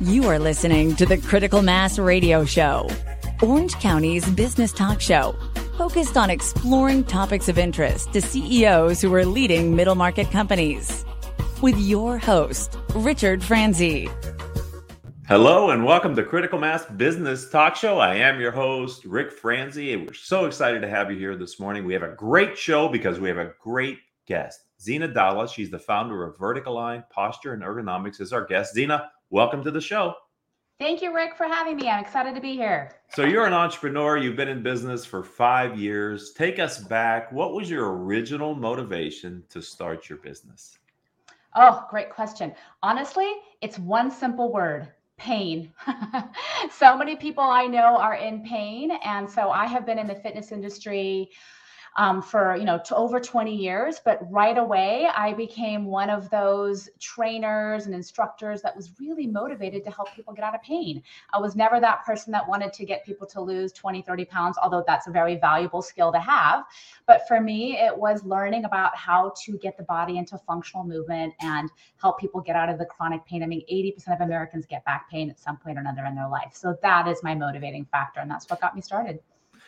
You are listening to the Critical Mass Radio Show, Orange County's business talk show, focused on exploring topics of interest to CEOs who are leading middle market companies. With your host, Richard Franzi. Hello and welcome to Critical Mass Business Talk Show. I am your host, Rick Franzi, and we're so excited to have you here this morning. We have a great show because we have a great guest. Zina Dalla, she's the founder of Vertical Line Posture and Ergonomics, is our guest. Zina, welcome to the show. Thank you, Rick, for having me. I'm excited to be here. So, you're an entrepreneur, you've been in business for five years. Take us back. What was your original motivation to start your business? Oh, great question. Honestly, it's one simple word pain. so many people I know are in pain. And so I have been in the fitness industry um, for you know to over 20 years but right away i became one of those trainers and instructors that was really motivated to help people get out of pain. I was never that person that wanted to get people to lose 20 30 pounds although that's a very valuable skill to have. But for me it was learning about how to get the body into functional movement and help people get out of the chronic pain. I mean 80% of americans get back pain at some point or another in their life. So that is my motivating factor and that's what got me started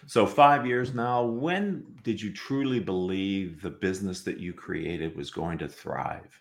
so, five years now, when did you truly believe the business that you created was going to thrive?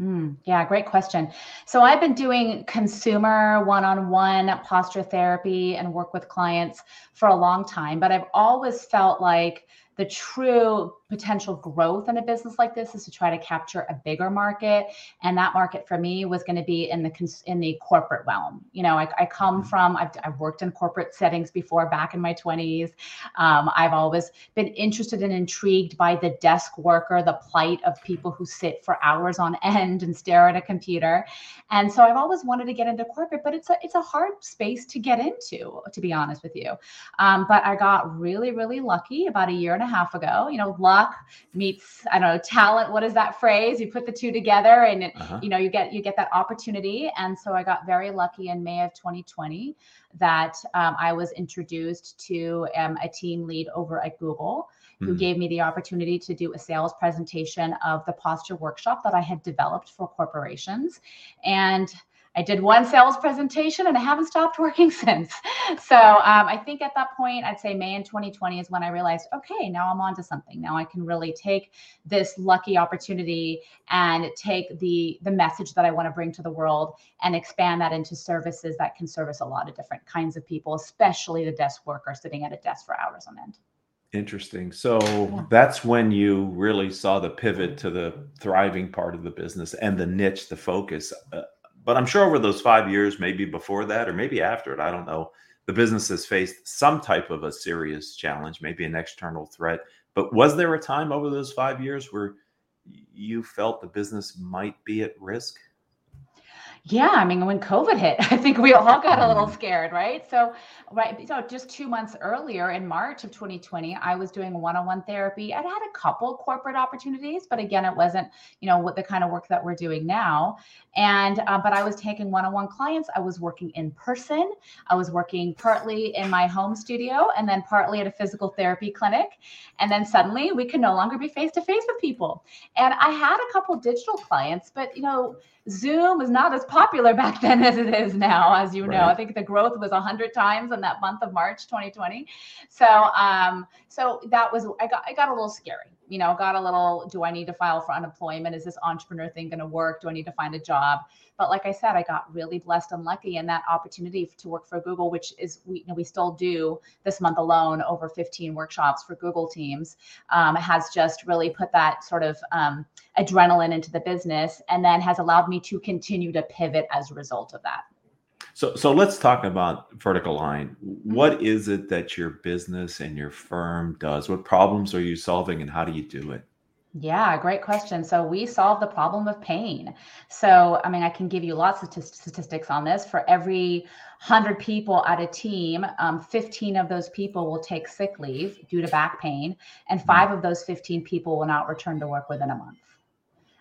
Mm, yeah, great question. So, I've been doing consumer one on one posture therapy and work with clients for a long time, but I've always felt like the true potential growth in a business like this is to try to capture a bigger market. And that market for me was going to be in the in the corporate realm. You know i, I come mm-hmm. from I've, I've, worked in corporate settings before back in my 20s um, i've always been interested and intrigued by the desk worker the plight of people who sit for hours on end and stare at a computer. And so i've always wanted to get into corporate but it's a it's a hard space to get into to be honest with you. Um, but i got really really lucky about a year and a half ago. You know luck meets I don't know talent. What is that phrase? You put the two together, and uh-huh. you know you get you get that opportunity. And so I got very lucky in May of 2020 that um, I was introduced to um, a team lead over at Google who mm-hmm. gave me the opportunity to do a sales presentation of the posture workshop that I had developed for corporations. And I did one sales presentation and I haven't stopped working since. So um, I think at that point, I'd say May in 2020 is when I realized, okay, now I'm on to something. Now I can really take this lucky opportunity and take the the message that I want to bring to the world and expand that into services that can service a lot of different kinds of people, especially the desk worker sitting at a desk for hours on end. Interesting. So yeah. that's when you really saw the pivot to the thriving part of the business and the niche, the focus. Uh, but I'm sure over those five years, maybe before that, or maybe after it, I don't know, the business has faced some type of a serious challenge, maybe an external threat. But was there a time over those five years where you felt the business might be at risk? Yeah, I mean, when COVID hit, I think we all got a little mm-hmm. scared, right? So, right, so just two months earlier in March of 2020, I was doing one-on-one therapy. I'd had a couple corporate opportunities, but again, it wasn't, you know, what the kind of work that we're doing now. And uh, but I was taking one-on-one clients. I was working in person. I was working partly in my home studio and then partly at a physical therapy clinic. And then suddenly we could no longer be face to face with people. And I had a couple digital clients, but you know Zoom was not as popular back then as it is now, as you right. know. I think the growth was a hundred times in that month of March 2020. So, um, so that was I got I got a little scary. You know, got a little. Do I need to file for unemployment? Is this entrepreneur thing going to work? Do I need to find a job? But like I said, I got really blessed and lucky in that opportunity to work for Google, which is we you know, we still do this month alone over 15 workshops for Google teams. Um, has just really put that sort of um, adrenaline into the business, and then has allowed me to continue to pivot as a result of that. So, so let's talk about Vertical Line. What mm-hmm. it that your business and your firm does? What problems are you solving, and how do you do it? Yeah, great question. So we solve the problem of pain. So, I mean, I can give you lots of t- statistics on this. For every 100 people at a team, um, 15 of those people will take sick leave due to back pain, and mm-hmm. five of those 15 people will not return to work within a month.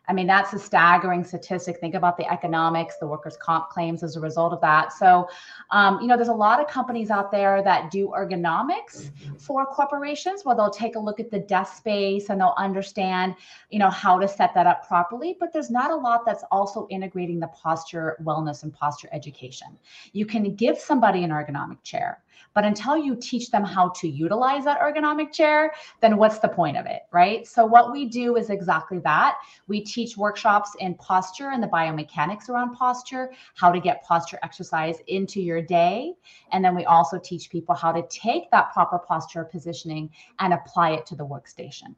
I mean, that's a staggering statistic. Think about the economics, the workers' comp claims as a result of that. So, um, you know, there's a lot of companies out there that do ergonomics for corporations where they'll take a look at the desk space and they'll understand, you know, how to set that up properly. But there's not a lot that's also integrating the posture wellness and posture education. You can give somebody an ergonomic chair but until you teach them how to utilize that ergonomic chair, then what's the point of it, right? So, what we do is exactly that. We teach workshops in posture and the biomechanics around posture, how to get posture exercise into your day. And then we also teach people how to take that proper posture positioning and apply it to the workstation.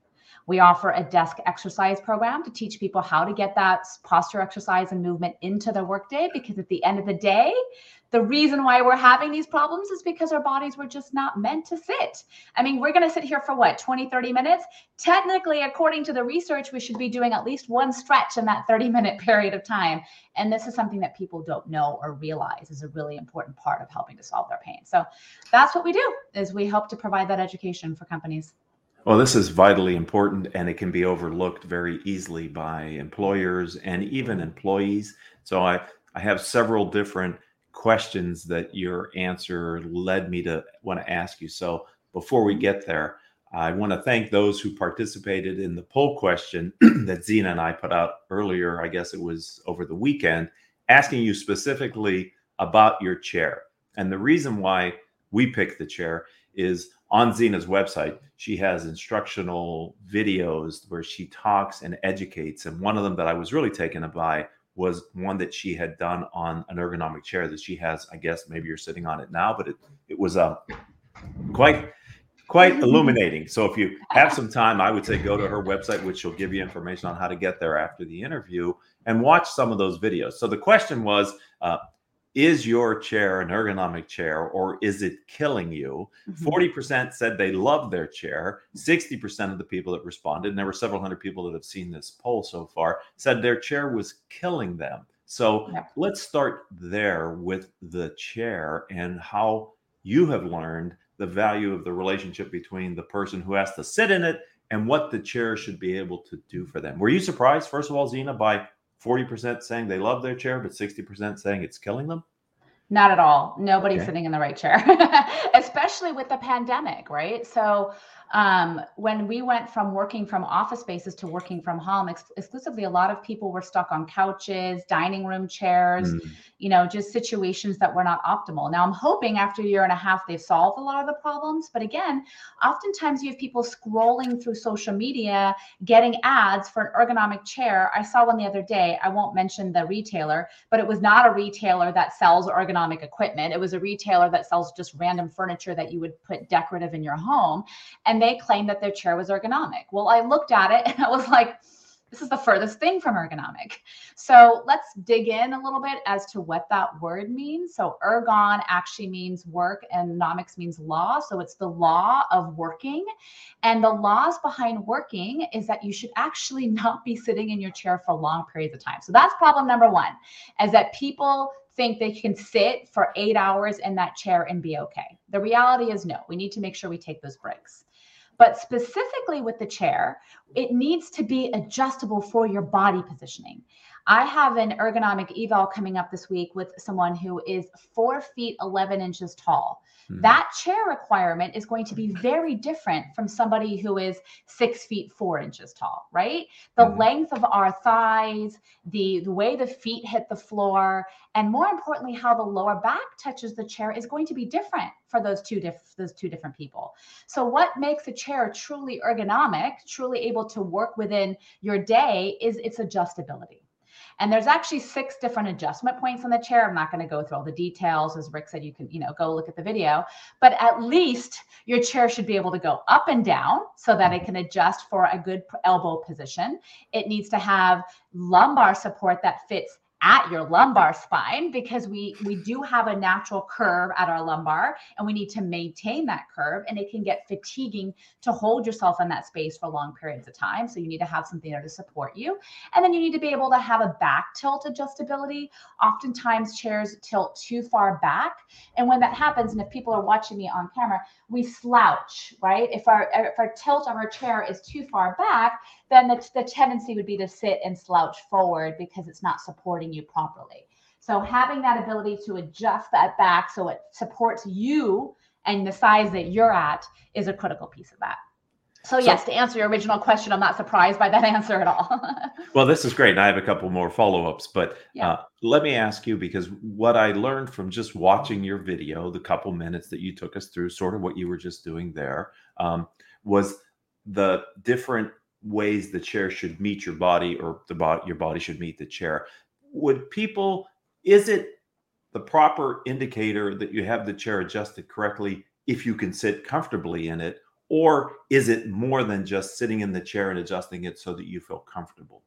We offer a desk exercise program to teach people how to get that posture exercise and movement into their workday because at the end of the day, the reason why we're having these problems is because our bodies were just not meant to sit. I mean, we're going to sit here for what, 20, 30 minutes? Technically, according to the research, we should be doing at least one stretch in that 30 minute period of time. And this is something that people don't know or realize is a really important part of helping to solve their pain. So that's what we do is we help to provide that education for companies. Well, this is vitally important and it can be overlooked very easily by employers and even employees. So I, I have several different questions that your answer led me to want to ask you. So before we get there, I want to thank those who participated in the poll question that Zena and I put out earlier. I guess it was over the weekend, asking you specifically about your chair. And the reason why we picked the chair is on Zena's website, she has instructional videos where she talks and educates. And one of them that I was really taken by was one that she had done on an ergonomic chair that she has. I guess maybe you're sitting on it now, but it it was uh, quite quite illuminating. So if you have some time, I would say go to her website, which she'll give you information on how to get there after the interview and watch some of those videos. So the question was, uh, is your chair an ergonomic chair or is it killing you? Mm-hmm. 40% said they love their chair. 60% of the people that responded, and there were several hundred people that have seen this poll so far, said their chair was killing them. So yeah. let's start there with the chair and how you have learned the value of the relationship between the person who has to sit in it and what the chair should be able to do for them. Were you surprised, first of all, Zena, by 40% saying they love their chair, but 60% saying it's killing them? Not at all. Nobody's okay. sitting in the right chair, especially with the pandemic, right? So, um, when we went from working from office spaces to working from home ex- exclusively, a lot of people were stuck on couches, dining room chairs, mm. you know, just situations that were not optimal. Now, I'm hoping after a year and a half, they've solved a lot of the problems. But again, oftentimes you have people scrolling through social media, getting ads for an ergonomic chair. I saw one the other day. I won't mention the retailer, but it was not a retailer that sells ergonomic equipment. It was a retailer that sells just random furniture that you would put decorative in your home. And and they claimed that their chair was ergonomic. Well, I looked at it and I was like, this is the furthest thing from ergonomic. So let's dig in a little bit as to what that word means. So ergon actually means work and nomics means law. So it's the law of working. And the laws behind working is that you should actually not be sitting in your chair for long periods of time. So that's problem number one, is that people think they can sit for eight hours in that chair and be okay. The reality is no, we need to make sure we take those breaks. But specifically with the chair, it needs to be adjustable for your body positioning. I have an ergonomic eval coming up this week with someone who is four feet 11 inches tall. Mm-hmm. That chair requirement is going to be very different from somebody who is six feet four inches tall, right? The mm-hmm. length of our thighs, the, the way the feet hit the floor, and more importantly, how the lower back touches the chair is going to be different for those two diff- those two different people. So what makes a chair truly ergonomic, truly able to work within your day is its adjustability. And there's actually six different adjustment points on the chair. I'm not going to go through all the details. As Rick said, you can, you know, go look at the video, but at least your chair should be able to go up and down so that it can adjust for a good elbow position. It needs to have lumbar support that fits at your lumbar spine because we we do have a natural curve at our lumbar and we need to maintain that curve and it can get fatiguing to hold yourself in that space for long periods of time. So you need to have something there to support you. And then you need to be able to have a back tilt adjustability. Oftentimes chairs tilt too far back. And when that happens and if people are watching me on camera we slouch right? If our if our tilt of our chair is too far back then the, the tendency would be to sit and slouch forward because it's not supporting you properly. So having that ability to adjust that back so it supports you and the size that you're at is a critical piece of that. So, so yes, to answer your original question, I'm not surprised by that answer at all. well, this is great. And I have a couple more follow-ups, but yeah. uh, let me ask you because what I learned from just watching your video, the couple minutes that you took us through, sort of what you were just doing there, um, was the different ways the chair should meet your body or the body your body should meet the chair. Would people is it the proper indicator that you have the chair adjusted correctly if you can sit comfortably in it? Or is it more than just sitting in the chair and adjusting it so that you feel comfortable?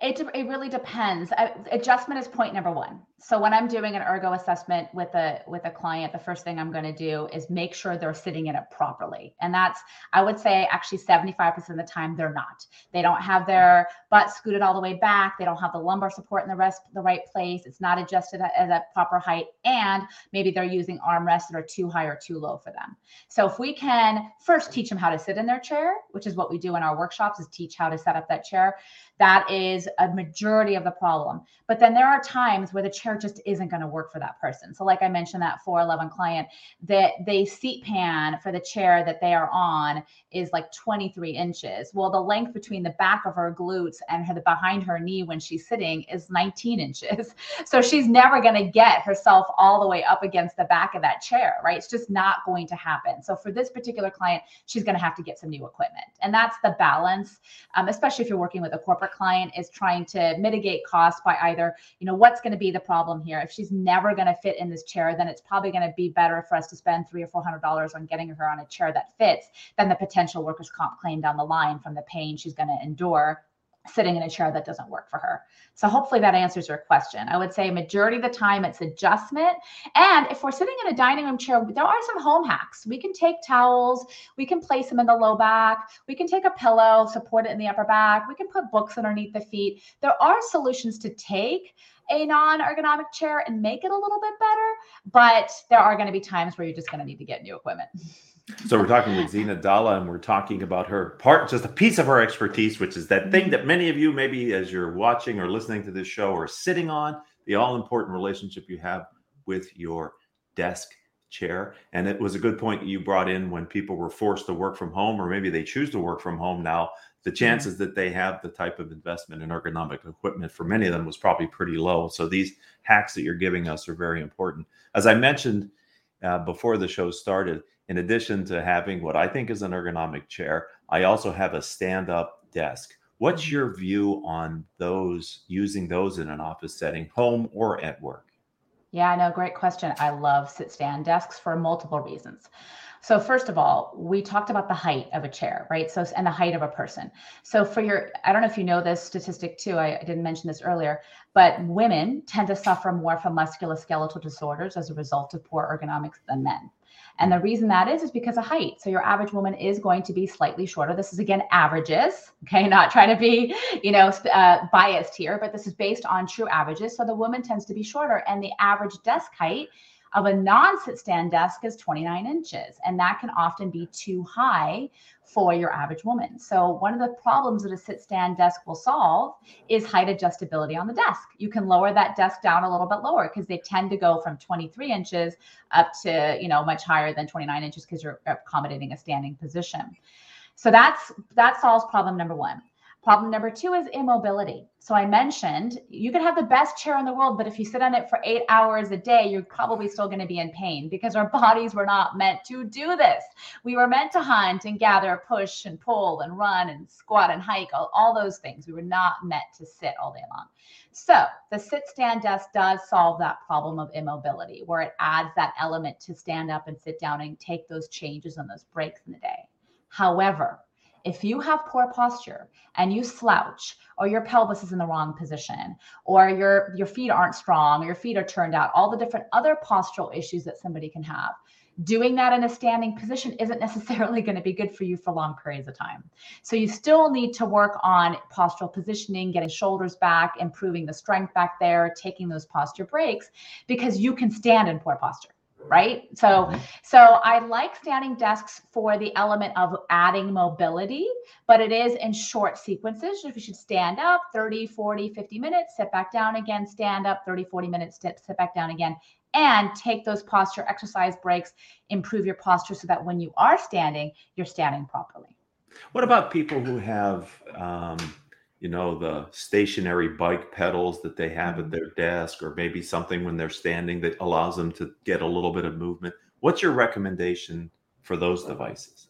It, it really depends. Adjustment is point number one. So when I'm doing an ergo assessment with a with a client, the first thing I'm going to do is make sure they're sitting in it properly. And that's I would say actually 75% of the time they're not. They don't have their butt scooted all the way back. They don't have the lumbar support in the rest the right place. It's not adjusted at a proper height and maybe they're using armrests that are too high or too low for them. So if we can first teach them how to sit in their chair, which is what we do in our workshops is teach how to set up that chair, that is a majority of the problem. But then there are times where the chair just isn't going to work for that person. So, like I mentioned, that 411 client, that they seat pan for the chair that they are on is like 23 inches. Well, the length between the back of her glutes and her the behind her knee when she's sitting is 19 inches. So she's never going to get herself all the way up against the back of that chair, right? It's just not going to happen. So for this particular client, she's going to have to get some new equipment, and that's the balance. Um, especially if you're working with a corporate client, is trying to mitigate costs by either, you know, what's going to be the problem here. If she's never going to fit in this chair, then it's probably going to be better for us to spend three or four hundred dollars on getting her on a chair that fits than the potential workers' comp claim down the line from the pain she's going to endure sitting in a chair that doesn't work for her. So hopefully that answers your question. I would say majority of the time it's adjustment. And if we're sitting in a dining room chair, there are some home hacks. We can take towels, we can place them in the low back, we can take a pillow, support it in the upper back, we can put books underneath the feet. There are solutions to take a non-ergonomic chair and make it a little bit better, but there are going to be times where you're just going to need to get new equipment. So we're talking with Zina Dalla, and we're talking about her part, just a piece of her expertise, which is that thing that many of you, maybe as you're watching or listening to this show, are sitting on the all-important relationship you have with your desk chair. And it was a good point you brought in when people were forced to work from home, or maybe they choose to work from home now. The chances mm-hmm. that they have the type of investment in ergonomic equipment for many of them was probably pretty low. So these hacks that you're giving us are very important. As I mentioned uh, before the show started, in addition to having what I think is an ergonomic chair, I also have a stand up desk. What's mm-hmm. your view on those using those in an office setting, home or at work? Yeah, no, great question. I love sit stand desks for multiple reasons. So first of all, we talked about the height of a chair, right? So and the height of a person. So for your, I don't know if you know this statistic too. I, I didn't mention this earlier, but women tend to suffer more from musculoskeletal disorders as a result of poor ergonomics than men. And the reason that is, is because of height. So your average woman is going to be slightly shorter. This is again averages, okay? Not trying to be, you know, uh, biased here, but this is based on true averages. So the woman tends to be shorter, and the average desk height of a non-sit stand desk is 29 inches, and that can often be too high for your average woman. So one of the problems that a sit stand desk will solve is height adjustability on the desk. You can lower that desk down a little bit lower because they tend to go from 23 inches up to, you know, much higher than 29 inches because you're accommodating a standing position. So that's that solves problem number 1. Problem number two is immobility. So I mentioned you can have the best chair in the world, but if you sit on it for eight hours a day, you're probably still going to be in pain because our bodies were not meant to do this. We were meant to hunt and gather, push and pull and run and squat and hike, all, all those things. We were not meant to sit all day long. So the sit stand desk does solve that problem of immobility, where it adds that element to stand up and sit down and take those changes and those breaks in the day. However, if you have poor posture and you slouch or your pelvis is in the wrong position or your your feet aren't strong or your feet are turned out all the different other postural issues that somebody can have doing that in a standing position isn't necessarily going to be good for you for long periods of time. So you still need to work on postural positioning getting shoulders back improving the strength back there taking those posture breaks because you can stand in poor posture right? So mm-hmm. so i like standing desks for the element of adding mobility but it is in short sequences. If you should stand up 30 40 50 minutes sit back down again stand up 30 40 minutes sit, sit back down again and take those posture exercise breaks improve your posture so that when you are standing you're standing properly. What about people who have um, you know the stationary bike pedals that they have at mm-hmm. their desk or maybe something when they're standing that allows them to get a little bit of movement what's your recommendation for those devices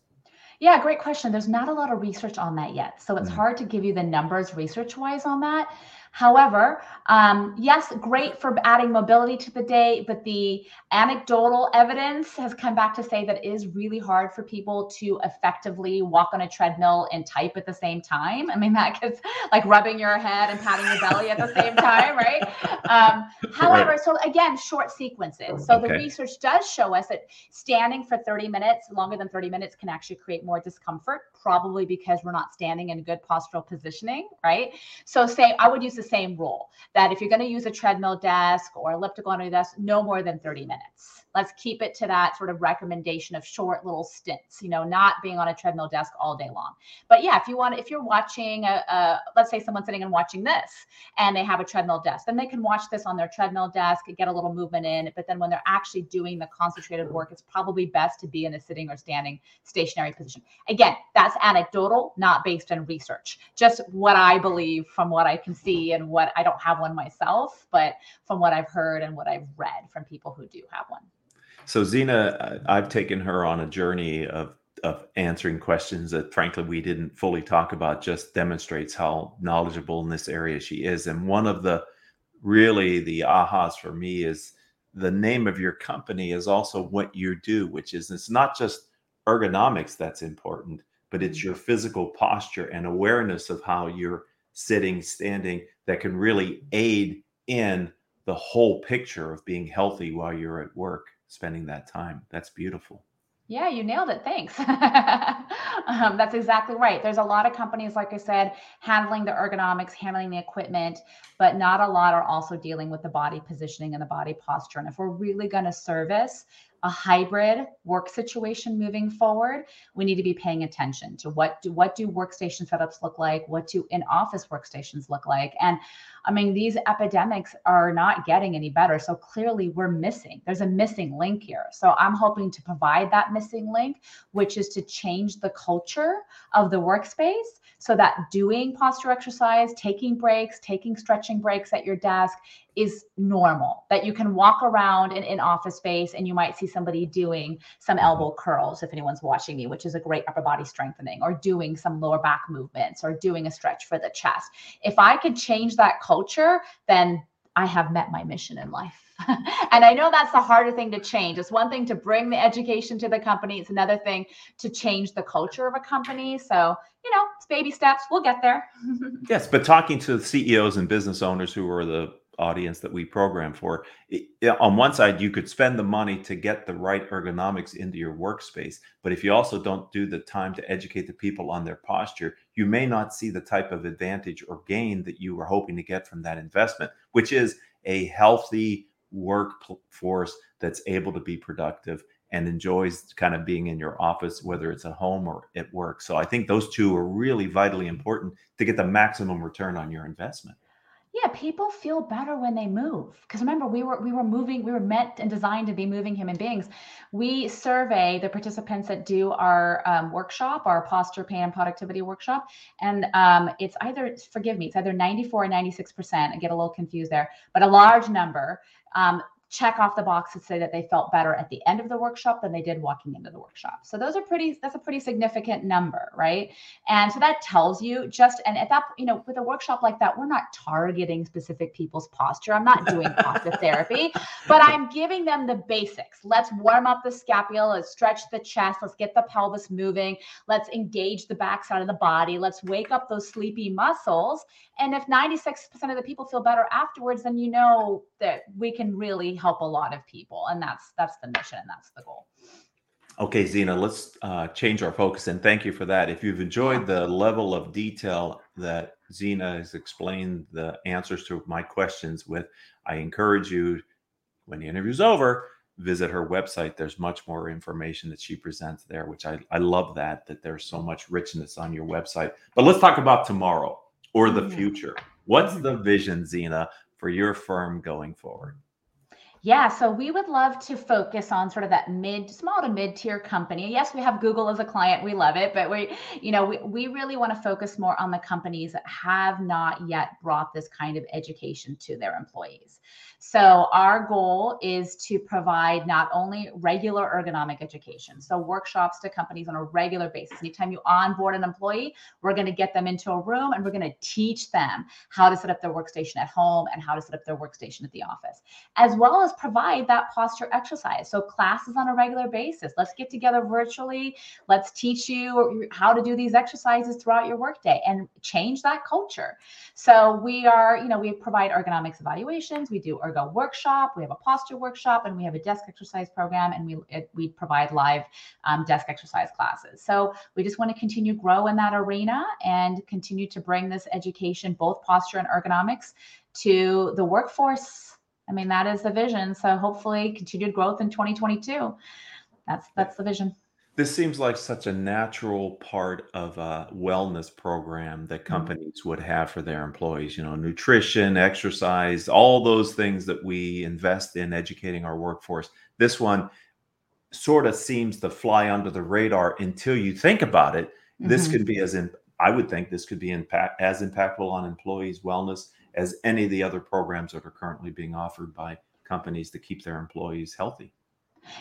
yeah great question there's not a lot of research on that yet so it's mm-hmm. hard to give you the numbers research wise on that However, um, yes, great for adding mobility to the day, but the anecdotal evidence has come back to say that it is really hard for people to effectively walk on a treadmill and type at the same time. I mean, that gets like rubbing your head and patting your belly at the same time, right? Um, however, right. so again, short sequences. So okay. the research does show us that standing for 30 minutes, longer than 30 minutes, can actually create more discomfort, probably because we're not standing in good postural positioning, right? So, say I would use the same rule that if you're going to use a treadmill desk or elliptical on your desk, no more than 30 minutes let's keep it to that sort of recommendation of short little stints you know not being on a treadmill desk all day long. But yeah if you want if you're watching a, a, let's say someone's sitting and watching this and they have a treadmill desk then they can watch this on their treadmill desk and get a little movement in. But then when they're actually doing the concentrated work it's probably best to be in a sitting or standing stationary position. Again that's anecdotal not based on research. Just what i believe from what i can see and what i don't have one myself but from what i've heard and what i've read from people who do have one so Zena, I've taken her on a journey of of answering questions that frankly we didn't fully talk about just demonstrates how knowledgeable in this area she is. And one of the really the ahas for me is the name of your company is also what you do which is it's not just ergonomics that's important but it's mm-hmm. your physical posture and awareness of how you're sitting standing that can really aid in the whole picture of being healthy while you're at work spending that time. That's beautiful. Yeah, you nailed it. Thanks. um, that's exactly right. There's a lot of companies, like I said, handling the ergonomics, handling the equipment, but not a lot are also dealing with the body positioning and the body posture. And if we're really going to service a hybrid work situation moving forward, we need to be paying attention to what do what do workstation setups look like, what do in-office workstations look like. And I mean, these epidemics are not getting any better. So clearly we're missing. There's a missing link here. So I'm hoping to provide that missing link, which is to change the culture of the workspace so that doing posture exercise, taking breaks, taking stretching breaks at your desk is normal that you can walk around in, in office space and you might see somebody doing some mm-hmm. elbow curls if anyone's watching me which is a great upper body strengthening or doing some lower back movements or doing a stretch for the chest if i could change that culture then i have met my mission in life and I know that's the harder thing to change. It's one thing to bring the education to the company, it's another thing to change the culture of a company. So, you know, it's baby steps. We'll get there. yes, but talking to CEOs and business owners who are the audience that we program for. on one side, you could spend the money to get the right ergonomics into your workspace. But if you also don't do the time to educate the people on their posture, you may not see the type of advantage or gain that you were hoping to get from that investment, which is a healthy workforce that's able to be productive and enjoys kind of being in your office, whether it's at home or at work. So I think those two are really vitally important to get the maximum return on your investment yeah people feel better when they move. Because remember we were we were moving we were meant and designed to be moving human beings. We survey the participants that do our um, workshop our posture pain and productivity workshop and um, it's either forgive me it's either 94 or 96 percent. I get a little confused there but a large number um, check off the box to say that they felt better at the end of the workshop than they did walking into the workshop. So those are pretty that's a pretty significant number, right? And so that tells you just and at that you know with a workshop like that we're not targeting specific people's posture. I'm not doing posture therapy, but I'm giving them the basics. Let's warm up the scapula, let's stretch the chest, let's get the pelvis moving, let's engage the backside of the body, let's wake up those sleepy muscles. And if 96% of the people feel better afterwards, then you know that we can really help a lot of people and that's that's the mission and that's the goal okay zena let's uh, change our focus and thank you for that if you've enjoyed the level of detail that zena has explained the answers to my questions with i encourage you when the interview's over visit her website, there's much more information that she presents there, which I, I love that, that there's so much richness on your website. But let's talk about tomorrow or the Mhm. future. What's Mhm. the vision, Zena, for your firm going forward? Yeah, so we would love to focus on sort of that mid, small to mid tier company. Yes, we have Google as a client, we love it, but we, you know, we, we really want to focus more on the companies that have not yet brought this kind of education to their employees. So our goal is to provide not only regular ergonomic education, so workshops to companies on a regular basis. Anytime you onboard an employee, we're going to get them into a room and we're going to teach them how to set up their workstation at home and how to set up their workstation at the office, as well as provide that posture exercise. So classes on a regular basis. Let's get together virtually. Let's teach you how to do these exercises throughout your workday and change that culture. So we are, you know, we provide ergonomics evaluations. We do ergo workshop. We have a posture workshop, and we have a desk exercise program, and we we provide live um, desk exercise classes. So we just want to continue grow in that arena and continue to bring this education, both posture and ergonomics, to the workforce. I mean, that is the vision. So hopefully, continued growth in 2022. That's that's the vision. This seems like such a natural part of a wellness program that Mm-hmm. companies would have for their employees. You know, nutrition, exercise, all those things that we invest in educating our workforce. This one sort of seems to fly under the radar until you think about it. This Mhm. could be as in, I would think this could be impact as impactful on employees' wellness as any of the other programs that are currently being offered by companies to keep their employees healthy.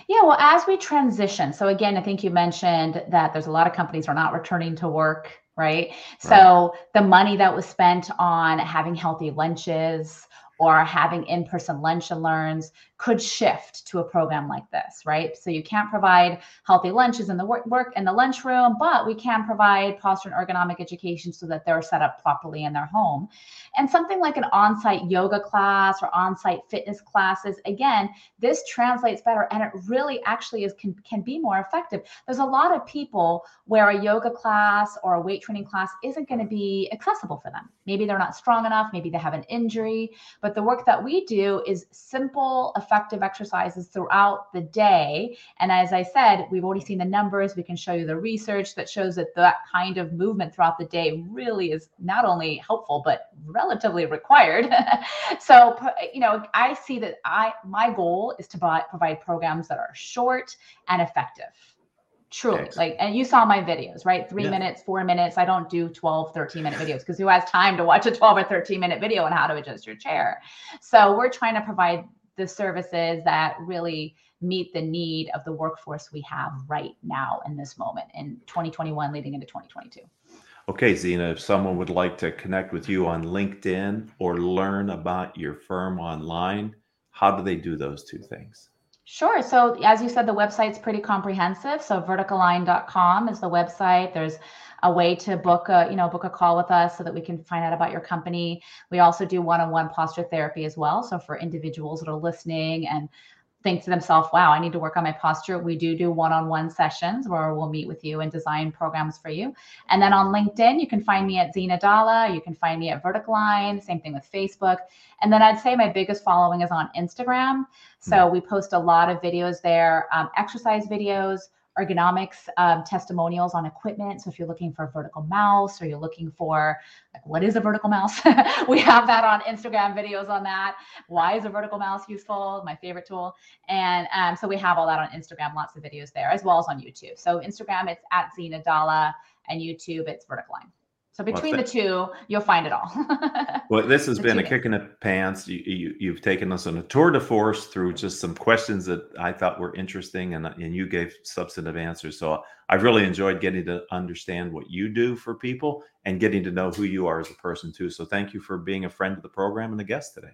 Yeah, well, as we transition, so again, I think you mentioned that there's a lot of companies are not returning to work, right? So the money that was spent on having healthy lunches or having in-person lunch and learns could shift to a program like this, right? So you can't provide healthy lunches in the work, work in the lunchroom, but we can provide posture and ergonomic education so that they're set up properly in their home. And something like an on-site yoga class or on-site fitness classes, again, this translates better and it really actually is can, can be more effective there's a lot of people where a yoga class or a weight training class isn't going to be accessible for them maybe they're not strong enough maybe they have an injury but the work that we do is simple effective exercises throughout the day. And as i said we've already seen the numbers. We can show you the research that shows that that kind of movement throughout the day really is not only helpful but relatively required. So you know i see that i my goal is to buy, provide programs that are short and effective. Truly. Excellent. like and you saw my videos right? Three Yeah. minutes four minutes. I don't do 12 13 minute videos because who has time to watch a 12 or 13 minute video on how to adjust your chair? So we're trying to provide the services that really meet the need of the workforce we have right now in this moment in 2021 leading into 2022 Okay, Zena, if someone would like to connect with you on LinkedIn or learn about your firm online, how do they do those two things? Sure. So as you said, the website's pretty comprehensive. So verticaline.com is the website. There's a way to book a, you know, book a call with us so that we can find out about your company. We also do one-on-one posture therapy as well. So for individuals that are listening and think to themselves, wow, I need to work on my posture. We do do one-on-one sessions where we'll meet with you and design programs for you. And then on LinkedIn, you can find me at Zena Dalla. You can find me at Verticaline. Same thing with Facebook. And then I'd say my biggest following is on Instagram. So we post a lot of videos there, um, exercise videos, ergonomics um, testimonials on equipment. So if you're looking for a vertical mouse or you're looking for like what is a vertical mouse, we have that on Instagram videos on that. Why is a vertical mouse useful? My favorite tool. And um, so we have all that on Instagram, lots of videos there, as well as on YouTube. So Instagram, it's at Zena Dalla, and YouTube, it's Verticaline. So between the two, you'll find it all. Well, this has been a kick in the pants. You, you, you've taken us on a tour de force through just some questions that I thought were interesting, and, and you gave substantive answers. So I've really enjoyed getting to understand what you do for people and getting to know who you are as a person, too. So thank you for being a friend of the program and a guest today.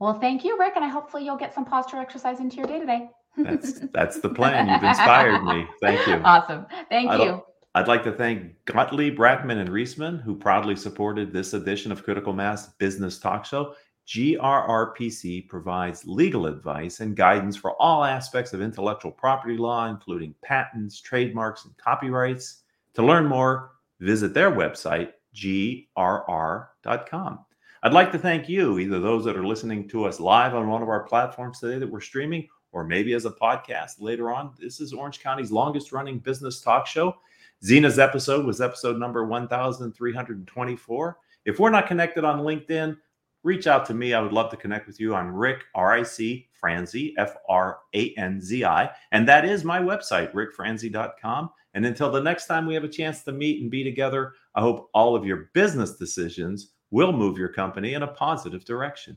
well, thank you, Rick, and I hopefully you'll get some posture exercise into your day today. That's that's the plan. You've inspired me. Thank you. Awesome. Thank I you. I'd like to thank Gottlieb, Rackman, and Reisman, who proudly supported this edition of Critical Mass Business Talk Show. GRRPC provides legal advice and guidance for all aspects of intellectual property law, including patents, trademarks, and copyrights. To learn more, visit their website, grr.com. I'd like to thank you, either those that are listening to us live on one of our platforms today that we're streaming, or maybe as a podcast later on. This is Orange County's longest running business talk show. Zena's episode was episode number 1324. If we're not connected on LinkedIn, reach out to me. I would love to connect with you. I'm Rick, R I C Franzi, F R A N Z I. And that is my website, rickfranzi.com. And until the next time we have a chance to meet and be together, I hope all of your business decisions will move your company in a positive direction.